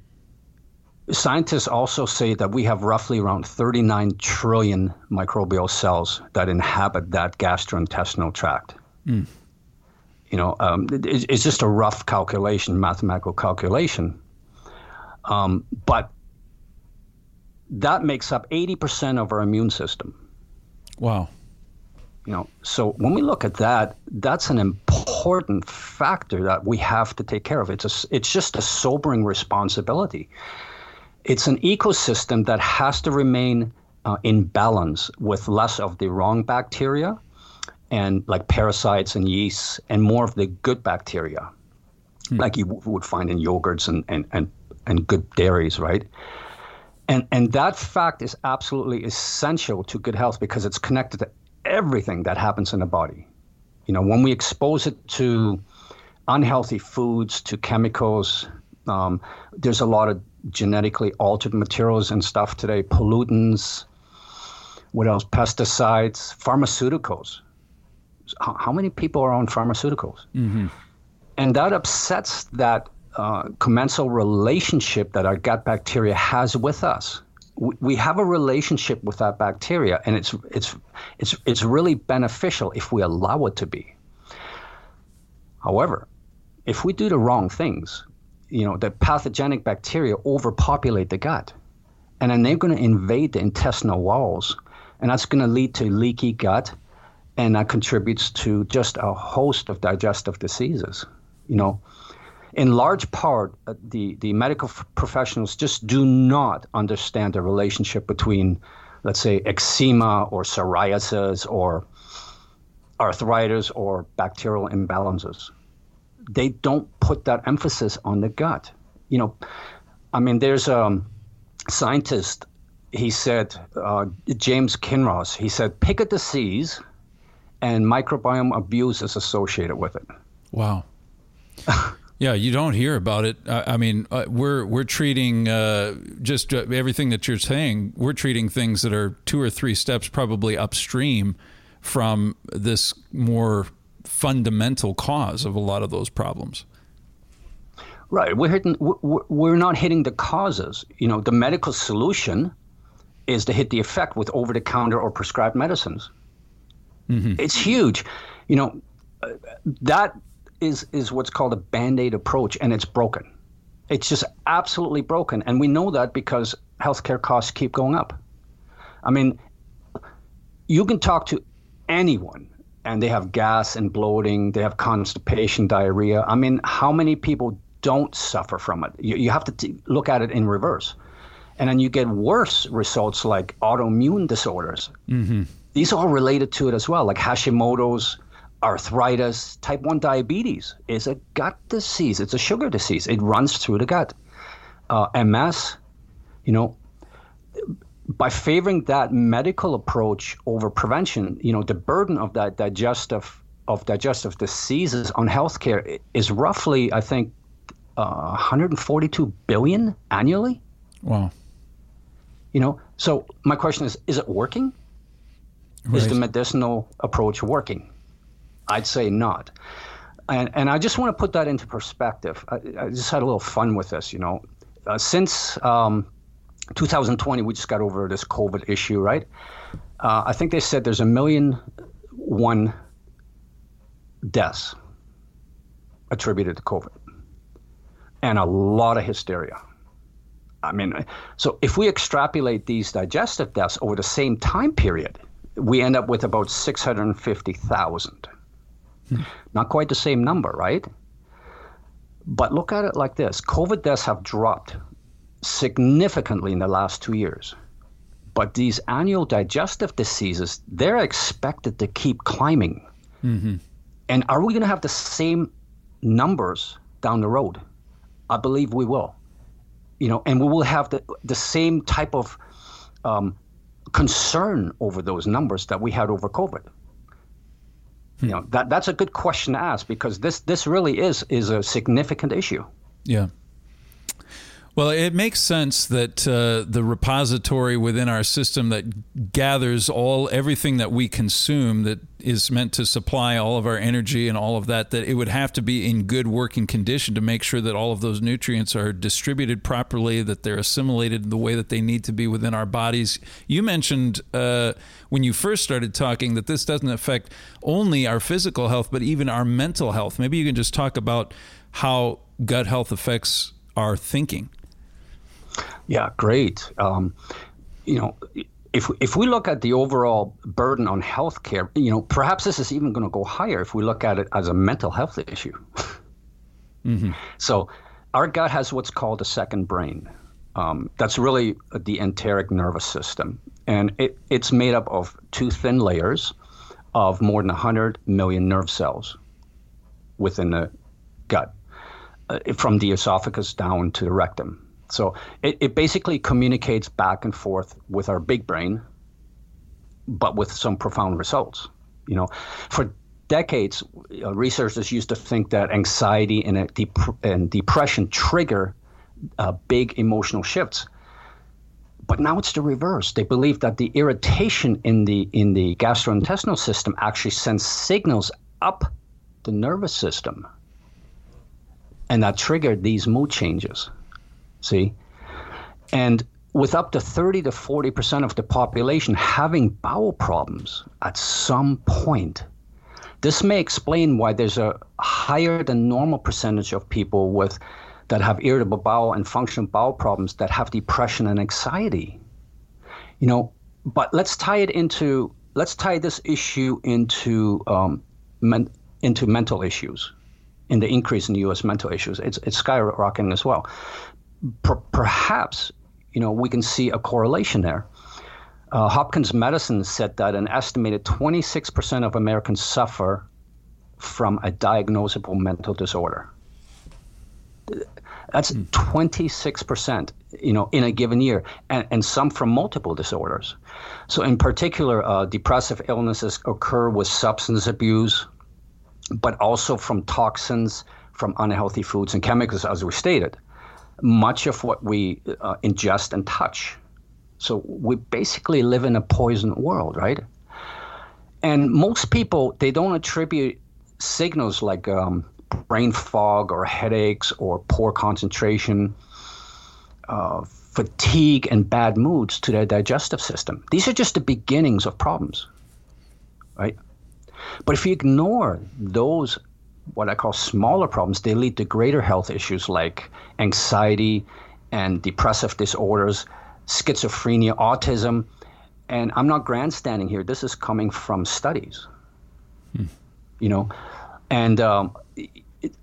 Scientists also say that we have roughly around 39 trillion microbial cells that inhabit that gastrointestinal tract. Mm. You know, um, it, it's just a rough calculation, mathematical calculation. Um, but that makes up 80% of our immune system. Wow. You know, so when we look at that, that's an important factor that we have to take care of. It's a, it's just a sobering responsibility it's an ecosystem that has to remain uh, in balance with less of the wrong bacteria and like parasites and yeasts and more of the good bacteria hmm. like you w- would find in yogurts and, and, and, and good dairies right and and that fact is absolutely essential to good health because it's connected to everything that happens in the body you know when we expose it to unhealthy foods to chemicals um, there's a lot of genetically altered materials and stuff today, pollutants, what else? Pesticides, pharmaceuticals. How, how many people are on pharmaceuticals? Mm-hmm. And that upsets that uh, commensal relationship that our gut bacteria has with us. We, we have a relationship with that bacteria, and it's it's it's it's really beneficial if we allow it to be. However, if we do the wrong things, you know, the pathogenic bacteria overpopulate the gut. And then they're going to invade the intestinal walls. And that's going to lead to leaky gut. And that contributes to just a host of digestive diseases. You know, in large part, uh, the, the medical professionals just do not understand the relationship between, let's say, eczema or psoriasis or arthritis or bacterial imbalances they don't put that emphasis on the gut. You know, I mean, there's a scientist. He said uh, James Kinross. He said pick a disease, and microbiome abuse is associated with it. Wow. Yeah, you don't hear about it. I, I mean, uh, we're we're treating uh, just uh, everything that you're saying. We're treating things that are two or three steps probably upstream from this more fundamental cause of a lot of those problems. Right. We're hitting. We're not hitting the causes. You know, the medical solution is to hit the effect with over-the-counter or prescribed medicines. Mm-hmm. It's huge. You know, uh, that is is what's called a band-aid approach, and it's broken. It's just absolutely broken, and we know that because healthcare costs keep going up. I mean, you can talk to anyone and they have gas and bloating, they have constipation, diarrhea. I mean, how many people don't suffer from it? You, you have to t- look at it in reverse. And then you get worse results like autoimmune disorders. Mm-hmm. These are all related to it as well, like Hashimoto's, arthritis, type 1 diabetes is a gut disease. It's a sugar disease. It runs through the gut. Uh, MS, you know, by favoring that medical approach over prevention, you know, the burden of that digestive of digestive diseases on healthcare is roughly, I think, uh, 142 billion annually. Wow. You know, so my question is: Is it working? Right. Is the medicinal approach working? I'd say not. And, and I just want to put that into perspective. I, I just had a little fun with this, you know. Uh, since um, 2020, we just got over this COVID issue, right? Uh, I think they said there's a million one deaths attributed to COVID and a lot of hysteria. I mean, so if we extrapolate these digestive deaths over the same time period, we end up with about 650,000. Hmm. Not quite the same number, right? But look at it like this COVID deaths have dropped significantly in the last two years. But these annual digestive diseases, they're expected to keep climbing. Mm-hmm. And are we going to have the same numbers down the road? I believe we will. You know, and we will have the, the same type of um, concern over those numbers that we had over COVID. You know, that that's a good question to ask because this this really is is a significant issue. Yeah. Well, it makes sense that uh, the repository within our system that gathers all everything that we consume that is meant to supply all of our energy and all of that that it would have to be in good working condition to make sure that all of those nutrients are distributed properly, that they're assimilated the way that they need to be within our bodies. You mentioned uh, when you first started talking that this doesn't affect only our physical health but even our mental health. Maybe you can just talk about how gut health affects our thinking. Yeah, great. Um, you know, if if we look at the overall burden on healthcare, you know, perhaps this is even going to go higher if we look at it as a mental health issue. mm-hmm. So, our gut has what's called a second brain. Um, that's really the enteric nervous system, and it, it's made up of two thin layers of more than 100 million nerve cells within the gut, uh, from the esophagus down to the rectum. So it, it basically communicates back and forth with our big brain, but with some profound results. You know, for decades, uh, researchers used to think that anxiety and, dep- and depression trigger uh, big emotional shifts. But now it's the reverse. They believe that the irritation in the in the gastrointestinal system actually sends signals up the nervous system, and that triggered these mood changes. See? And with up to 30 to 40% of the population having bowel problems at some point, this may explain why there's a higher than normal percentage of people with that have irritable bowel and functional bowel problems that have depression and anxiety. You know, but let's tie it into let's tie this issue into um, men, into mental issues, in the increase in U.S. mental issues. It's it's skyrocketing as well per- perhaps you know we can see a correlation there. Uh, Hopkins Medicine said that an estimated 26% of Americans suffer from a diagnosable mental disorder. That's mm. 26%, you know, in a given year, and, and some from multiple disorders. So, in particular, uh, depressive illnesses occur with substance abuse, but also from toxins, from unhealthy foods and chemicals, as we stated much of what we uh, ingest and touch. So we basically live in a poisoned world, right? And most people, they don't attribute signals like um, brain fog or headaches or poor concentration, uh, fatigue, and bad moods to their digestive system. These are just the beginnings of problems, right? But if you ignore those what I call smaller problems, they lead to greater health issues like anxiety and depressive disorders, schizophrenia, autism. And I'm not grandstanding here. This is coming from studies. Hmm. You know, and um, it,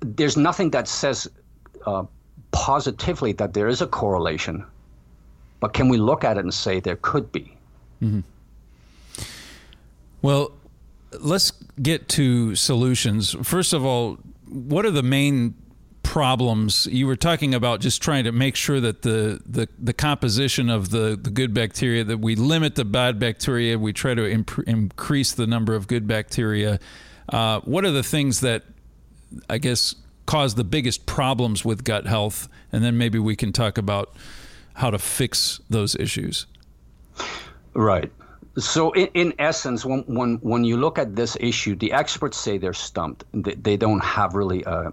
there's nothing that says uh, positively that there is a correlation, but can we look at it and say there could be? Mm-hmm. Well, let's get to solutions. First of all, what are the main problems? You were talking about just trying to make sure that the, the, the composition of the, the good bacteria that we limit the bad bacteria we try to imp- increase the number of good bacteria. Uh, what are the things that i guess cause the biggest problems with gut health? And then maybe we can talk about how to fix those issues. Right so in, in essence when, when when you look at this issue the experts say they're stumped they, they don't have really a,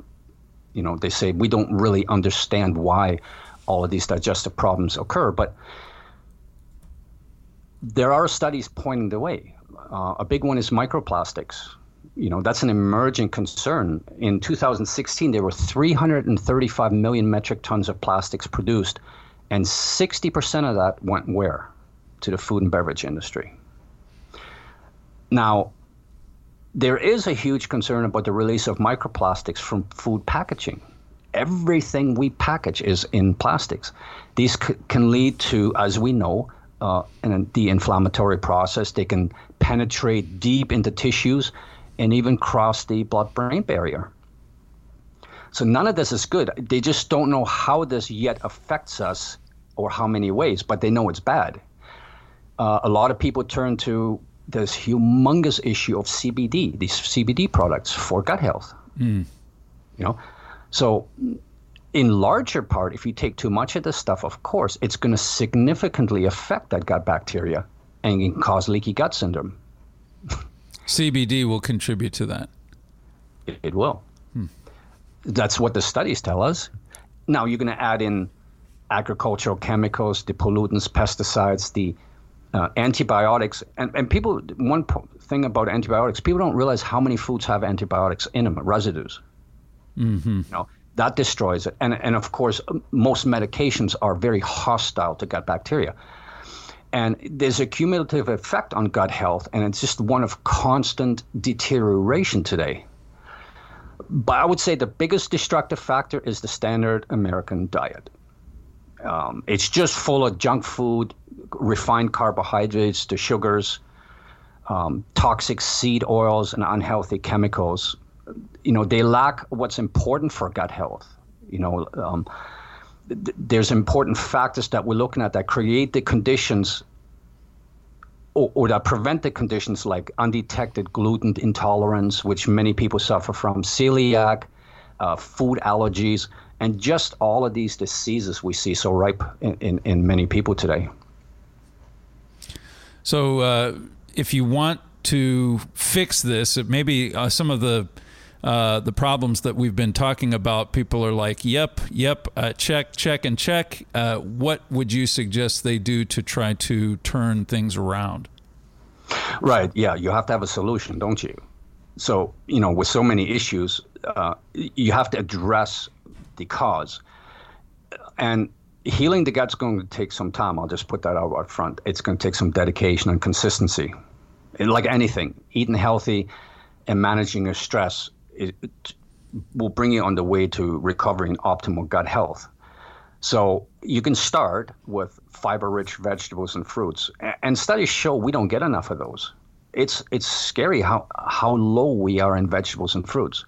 you know, they say we don't really understand why all of these digestive problems occur, but there are studies pointing the way. Uh, a big one is microplastics. You know, that's an emerging concern. In 2016, there were 335 million metric tons of plastics produced, and 60% of that went where? To the food and beverage industry. Now, there is a huge concern about the release of microplastics from food packaging. Everything we package is in plastics. These c- can lead to, as we know, uh, the inflammatory process. They can penetrate deep into tissues and even cross the blood brain barrier. So none of this is good. They just don't know how this yet affects us or how many ways, but they know it's bad. Uh, a lot of people turn to this humongous issue of CBD, these CBD products for gut health. Mm. You know, so in larger part, if you take too much of this stuff, of course, it's going to significantly affect that gut bacteria and cause leaky gut syndrome. CBD will contribute to that. It, it will. Hmm. That's what the studies tell us. Now you're going to add in agricultural chemicals, the pollutants, pesticides, the uh, antibiotics, and, and people, one po- thing about antibiotics, people don't realize how many foods have antibiotics in them, residues. Mm-hmm. You know, that destroys it. And, and of course, most medications are very hostile to gut bacteria. And there's a cumulative effect on gut health, and it's just one of constant deterioration today. But I would say the biggest destructive factor is the standard American diet. Um, it's just full of junk food, refined carbohydrates, the sugars, um, toxic seed oils, and unhealthy chemicals. You know, they lack what's important for gut health. You know, um, th- there's important factors that we're looking at that create the conditions or, or, that prevent the conditions like undetected gluten intolerance, which many people suffer from, celiac, uh, food allergies, and just all of these diseases we see so ripe in, in, in many people today. So, uh, if you want to fix this, maybe uh, some of the uh, the problems that we've been talking about, people are like, "Yep, yep, uh, check, check, and check." Uh, what would you suggest they do to try to turn things around? Right. Yeah, you have to have a solution, don't you? So, you know, with so many issues, uh, you have to address the cause. And healing the gut's going to take some time. I'll just put that out front. It's going to take some dedication and consistency. like anything, eating healthy and managing your stress it will bring you on the way to recovering optimal gut health. So you can start with fiber-rich vegetables and fruits, and studies show we don't get enough of those. It's it's scary how how low we are in vegetables and fruits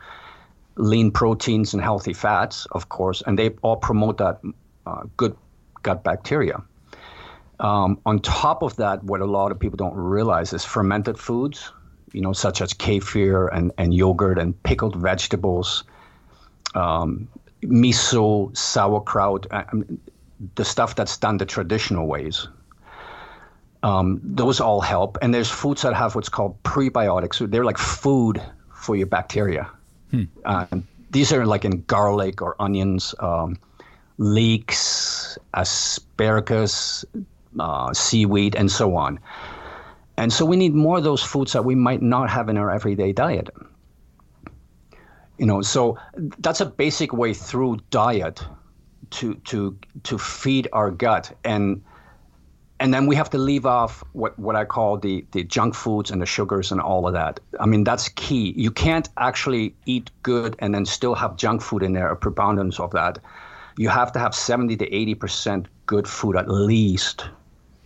lean proteins and healthy fats, of course, and they all promote that uh, good gut bacteria. Um, on top of that, what a lot of people don't realize is fermented foods, you know, such as kefir and, and yogurt and pickled vegetables, um, miso, sauerkraut, uh, the stuff that's done the traditional ways. Um, those all help. And there's foods that have what's called prebiotics. So They're like food for your bacteria. Hmm. Uh, these are like in garlic or onions, um, leeks, asparagus, uh, seaweed, and so on. And so we need more of those foods that we might not have in our everyday diet. You know, so that's a basic way through diet to to to feed our gut and and then we have to leave off what, what I call the, the junk foods and the sugars and all of that. I mean, that's key. You can't actually eat good and then still have junk food in there, a preponderance of that. you have to have 70 to 80% good food at least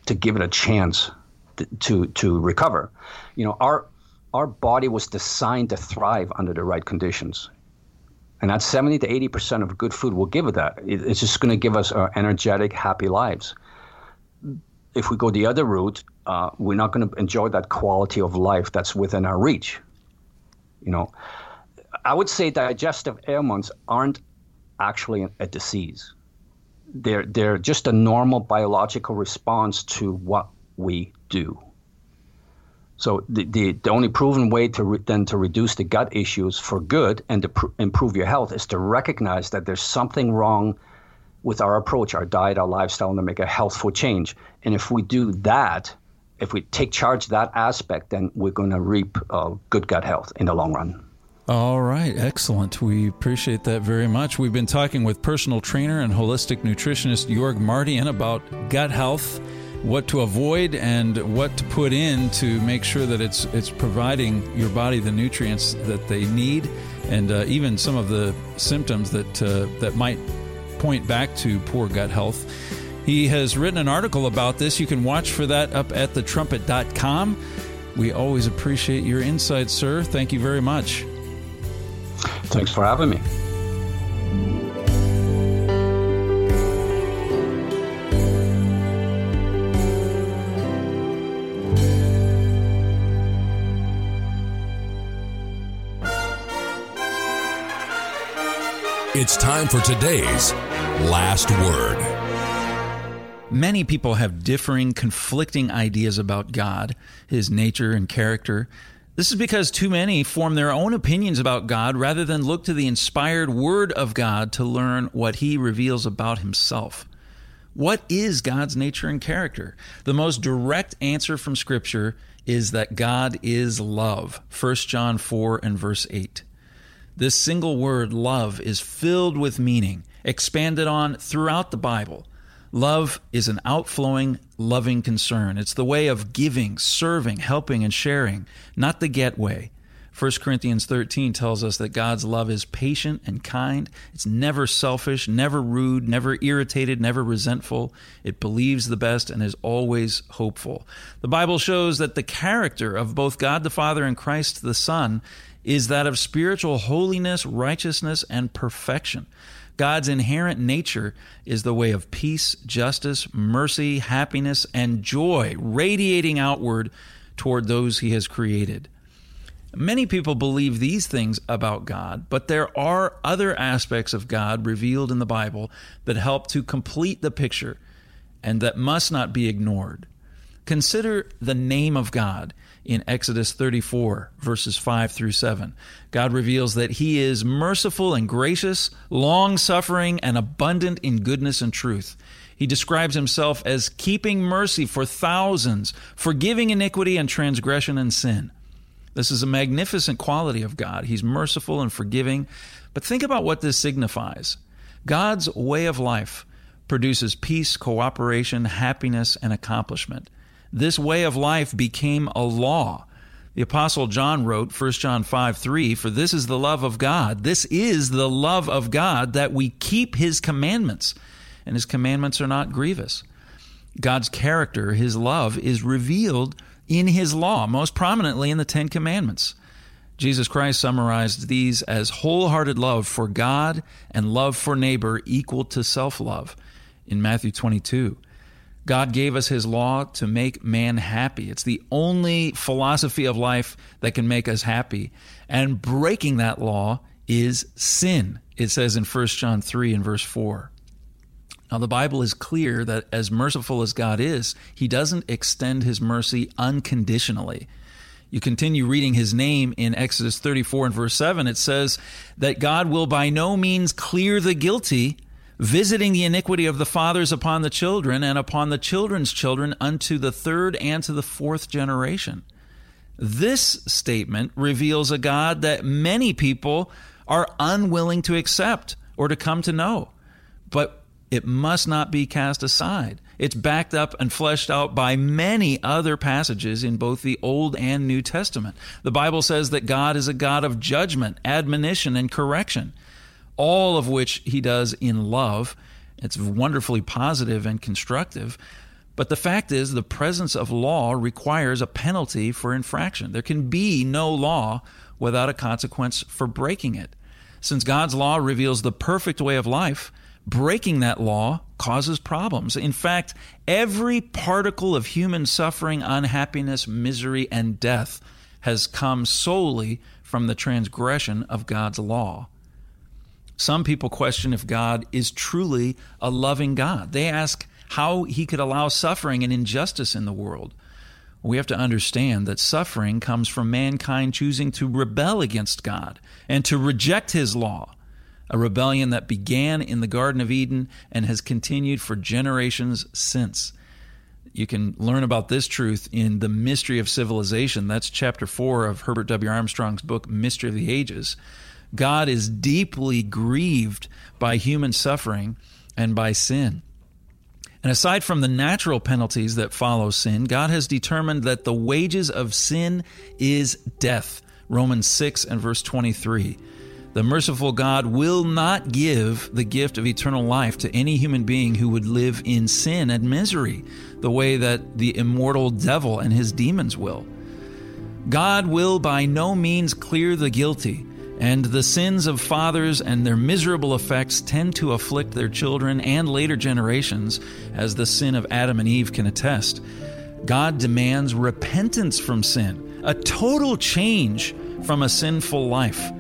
to give it a chance to, to, to recover. You know, our, our body was designed to thrive under the right conditions. And that 70 to 80% of good food will give it that. It's just going to give us our energetic, happy lives. If we go the other route, uh, we're not going to enjoy that quality of life that's within our reach. You know, I would say digestive ailments aren't actually a disease. They're they're just a normal biological response to what we do. So the, the, the only proven way to re, then to reduce the gut issues for good and to pr- improve your health is to recognize that there's something wrong with our approach, our diet, our lifestyle, and to make a healthful change. And if we do that, if we take charge of that aspect, then we're going to reap uh, good gut health in the long run. All right, excellent. We appreciate that very much. We've been talking with personal trainer and holistic nutritionist Jorg Mardian about gut health, what to avoid, and what to put in to make sure that it's it's providing your body the nutrients that they need, and uh, even some of the symptoms that uh, that might point back to poor gut health. He has written an article about this. You can watch for that up at thetrumpet.com. We always appreciate your insight, sir. Thank you very much. Thanks for having me. It's time for today's last word. Many people have differing, conflicting ideas about God, his nature and character. This is because too many form their own opinions about God rather than look to the inspired Word of God to learn what He reveals about Himself. What is God's nature and character? The most direct answer from Scripture is that God is love. 1 John 4 and verse 8. This single word, love, is filled with meaning, expanded on throughout the Bible. Love is an outflowing, loving concern. It's the way of giving, serving, helping, and sharing, not the get way. 1 Corinthians 13 tells us that God's love is patient and kind. It's never selfish, never rude, never irritated, never resentful. It believes the best and is always hopeful. The Bible shows that the character of both God the Father and Christ the Son is that of spiritual holiness, righteousness, and perfection. God's inherent nature is the way of peace, justice, mercy, happiness, and joy, radiating outward toward those he has created. Many people believe these things about God, but there are other aspects of God revealed in the Bible that help to complete the picture and that must not be ignored. Consider the name of God in Exodus 34, verses 5 through 7. God reveals that He is merciful and gracious, long suffering, and abundant in goodness and truth. He describes Himself as keeping mercy for thousands, forgiving iniquity and transgression and sin. This is a magnificent quality of God. He's merciful and forgiving. But think about what this signifies God's way of life produces peace, cooperation, happiness, and accomplishment. This way of life became a law. The Apostle John wrote, 1 John 5 3, For this is the love of God. This is the love of God that we keep his commandments, and his commandments are not grievous. God's character, his love, is revealed in his law, most prominently in the Ten Commandments. Jesus Christ summarized these as wholehearted love for God and love for neighbor equal to self love in Matthew 22. God gave us his law to make man happy. It's the only philosophy of life that can make us happy. And breaking that law is sin. It says in 1 John 3 and verse 4. Now, the Bible is clear that as merciful as God is, he doesn't extend his mercy unconditionally. You continue reading his name in Exodus 34 and verse 7, it says that God will by no means clear the guilty visiting the iniquity of the fathers upon the children and upon the children's children unto the third and to the fourth generation. This statement reveals a God that many people are unwilling to accept or to come to know. But it must not be cast aside. It's backed up and fleshed out by many other passages in both the Old and New Testament. The Bible says that God is a God of judgment, admonition, and correction. All of which he does in love. It's wonderfully positive and constructive. But the fact is, the presence of law requires a penalty for infraction. There can be no law without a consequence for breaking it. Since God's law reveals the perfect way of life, breaking that law causes problems. In fact, every particle of human suffering, unhappiness, misery, and death has come solely from the transgression of God's law. Some people question if God is truly a loving God. They ask how he could allow suffering and injustice in the world. We have to understand that suffering comes from mankind choosing to rebel against God and to reject his law a rebellion that began in the Garden of Eden and has continued for generations since. You can learn about this truth in The Mystery of Civilization. That's chapter 4 of Herbert W. Armstrong's book, Mystery of the Ages. God is deeply grieved by human suffering and by sin. And aside from the natural penalties that follow sin, God has determined that the wages of sin is death. Romans 6 and verse 23. The merciful God will not give the gift of eternal life to any human being who would live in sin and misery, the way that the immortal devil and his demons will. God will by no means clear the guilty, and the sins of fathers and their miserable effects tend to afflict their children and later generations, as the sin of Adam and Eve can attest. God demands repentance from sin, a total change from a sinful life.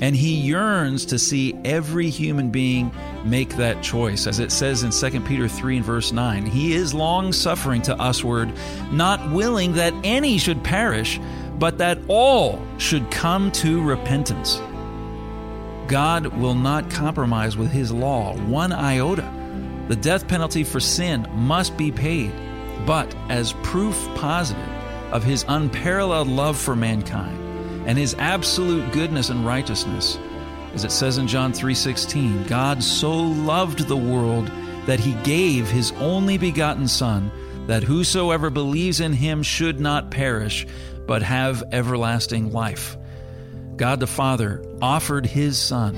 And he yearns to see every human being make that choice. As it says in 2 Peter 3 and verse 9, he is long suffering to usward, not willing that any should perish, but that all should come to repentance. God will not compromise with his law one iota. The death penalty for sin must be paid, but as proof positive of his unparalleled love for mankind and his absolute goodness and righteousness. As it says in John 3:16, God so loved the world that he gave his only begotten son that whosoever believes in him should not perish but have everlasting life. God the Father offered his son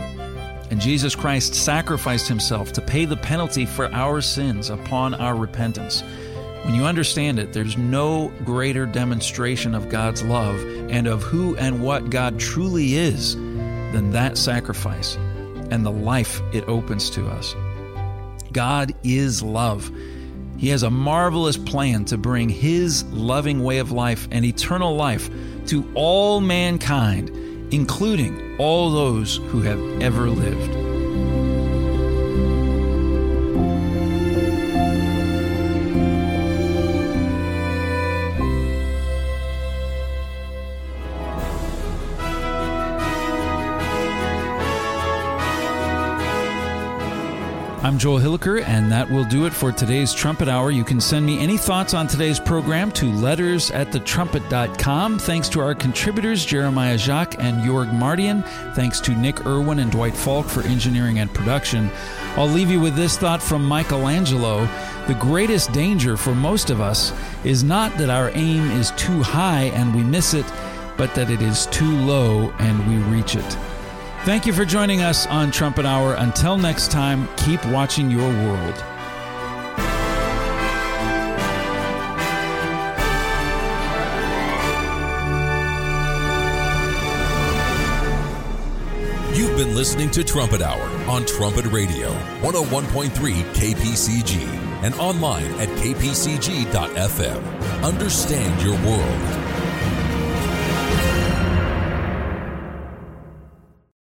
and Jesus Christ sacrificed himself to pay the penalty for our sins upon our repentance. When you understand it, there's no greater demonstration of God's love and of who and what God truly is than that sacrifice and the life it opens to us. God is love. He has a marvelous plan to bring His loving way of life and eternal life to all mankind, including all those who have ever lived. I'm Joel Hilliker, and that will do it for today's Trumpet Hour. You can send me any thoughts on today's program to letters at thetrumpet.com. Thanks to our contributors, Jeremiah Jacques and Jorg Mardian. Thanks to Nick Irwin and Dwight Falk for engineering and production. I'll leave you with this thought from Michelangelo. The greatest danger for most of us is not that our aim is too high and we miss it, but that it is too low and we reach it. Thank you for joining us on Trumpet Hour. Until next time, keep watching your world. You've been listening to Trumpet Hour on Trumpet Radio, 101.3 KPCG, and online at kpcg.fm. Understand your world.